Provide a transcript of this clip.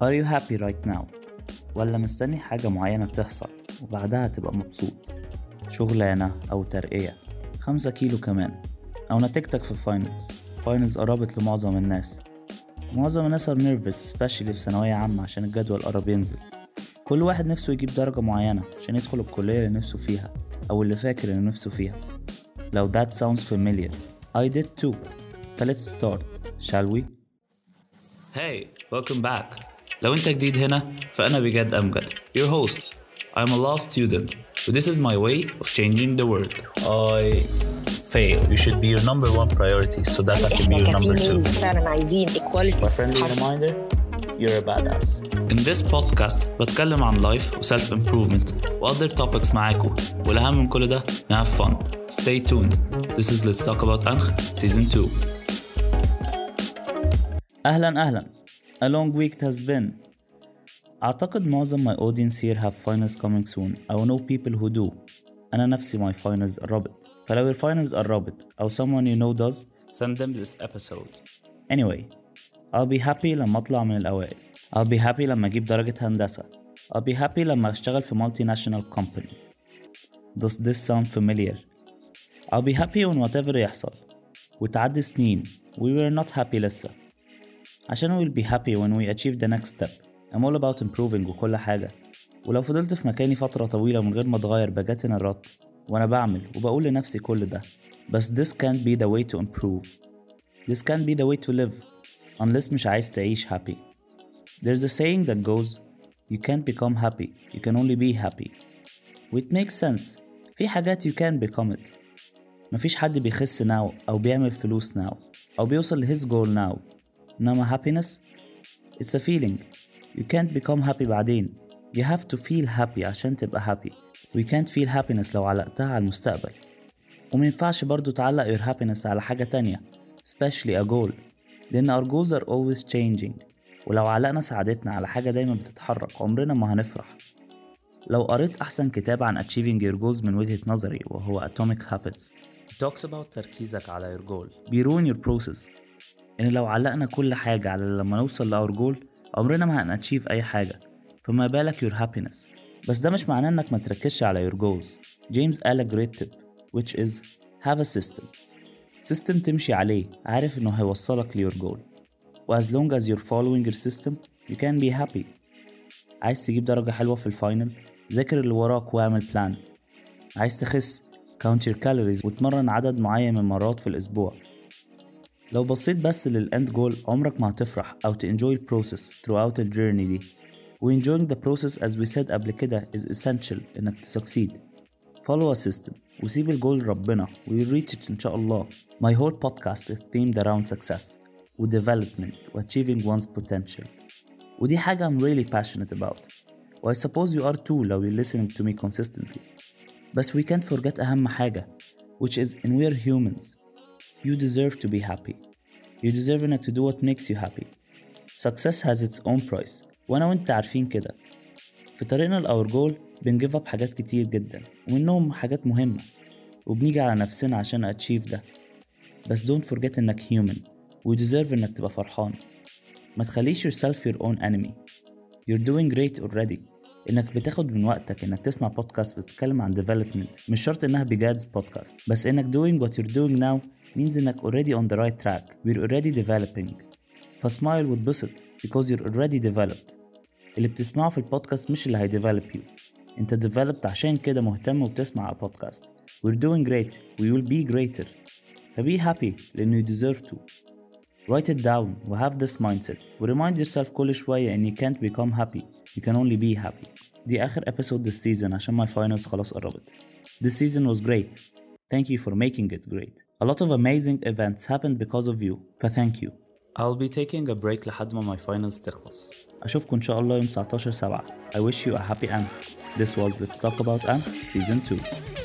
Are you happy right now? ولا مستني حاجة معينة تحصل وبعدها تبقى مبسوط؟ شغلانة أو ترقية؟ خمسة كيلو كمان. أو نتيجتك في ال finals finals قربت لمعظم الناس. معظم الناس are nervous especially في ثانوية عامة عشان الجدول قرب ينزل. كل واحد نفسه يجيب درجة معينة عشان يدخل الكلية اللي نفسه فيها أو اللي فاكر إنه نفسه فيها. لو that sounds familiar. I did too. ف let's start shall we؟ Hey welcome back. لو انت جديد هنا فأنا بجد أمجد your host I'm a law student but this is my way of changing the world I fail you should be your number one priority so that I can be احنا your number two كفيميلز فعلا عايزين equality My friendly حرف. reminder you're a badass In this podcast بتكلم عن life و self improvement و other topics معاكم والأهم من كل ده ن have fun Stay tuned This is Let's Talk About أنخ Season 2 أهلا أهلا A long week it has been أعتقد معظم my audience here have finals coming soon أو know people who do أنا نفسي my finals قربت فلو your finals قربت أو someone you know does send them this episode Anyway I'll be happy لما أطلع من الأوائل I'll be happy لما أجيب درجة هندسة I'll be happy لما أشتغل في multinational company Does this sound familiar? I'll be happy when whatever يحصل وتعدي سنين we were not happy لسه عشان we'll be happy when we achieve the next step I'm all about improving وكل حاجة ولو فضلت في مكاني فترة طويلة من غير ما أتغير بجاتن الرط وأنا بعمل وبقول لنفسي كل ده بس this can't be the way to improve This can't be the way to live unless مش عايز تعيش happy There's a saying that goes You can't become happy You can only be happy Which makes sense في حاجات you can become it مفيش حد بيخس now أو بيعمل فلوس now أو بيوصل his goal now إنما happiness It's a feeling You can't become happy بعدين You have to feel happy عشان تبقى happy We can't feel happiness لو علقتها على المستقبل ومينفعش برضو تعلق your happiness على حاجة تانية especially a goal لأن our goals are always changing ولو علقنا سعادتنا على حاجة دايما بتتحرك عمرنا ما هنفرح لو قريت أحسن كتاب عن achieving your goals من وجهة نظري وهو Atomic Habits It talks about تركيزك على your goal بيرون your process إن لو علقنا كل حاجة على لما نوصل لأور جول عمرنا ما هنأتشيف أي حاجة. فما بالك your happiness. بس ده مش معناه إنك ما تركزش على your goals. جيمس قال great tip which is have a system. system تمشي عليه عارف إنه هيوصلك ل your goal. و as long as you're following your system you can be happy. عايز تجيب درجة حلوة في ال final ذاكر اللي وراك واعمل plan عايز تخس؟ count your calories وتمرن عدد معين من مرات في الأسبوع. لو بصيت بس للإند جول عمرك ما هتفرح أو تنجوي البروسيس throughout الجيرني دي و enjoying the process as we said قبل كده is essential إنك تسكسيد follow a system وسيب الجول لربنا و you'll reach it إن شاء الله My whole podcast is themed around success و development و achieving one's potential ودي حاجة I'm really passionate about و I suppose you are too لو you're listening to me consistently بس we can't forget أهم حاجة which is in we're humans You deserve to be happy. You deserve إنك to do what makes you happy. Success has its own price. وأنا وأنت عارفين كده. في طريقنا لأور جول بنجيف اب حاجات كتير جدا ومنهم حاجات مهمة وبنيجي على نفسنا عشان أتشيف ده. بس don't forget إنك human و deserve إنك تبقى فرحان. ما تخليش yourself your own enemy. You're doing great already. إنك بتاخد من وقتك إنك تسمع بودكاست بتتكلم عن development. مش شرط إنها بجادز بودكاست بس إنك doing what you're doing now means إنك already on the right track we're already developing فسمايل واتبسط because you're already developed اللي بتسمعه في البودكاست مش اللي هيديفلوب يو انت developed عشان كده مهتم وبتسمع على بودكاست we're doing great we will be greater فبي happy لأنه you deserve to write it down و have this mindset و remind yourself كل شوية إن you can't become happy you can only be happy دي آخر episode this season عشان my finals خلاص قربت This season was great Thank you for making it great A lot of amazing events happened because of you ف thank you I'll be taking a break لحد ما my finals تخلص أشوفكم إن شاء الله يوم 19 7 I wish you a happy أنخ This was Let's Talk About أنخ Season 2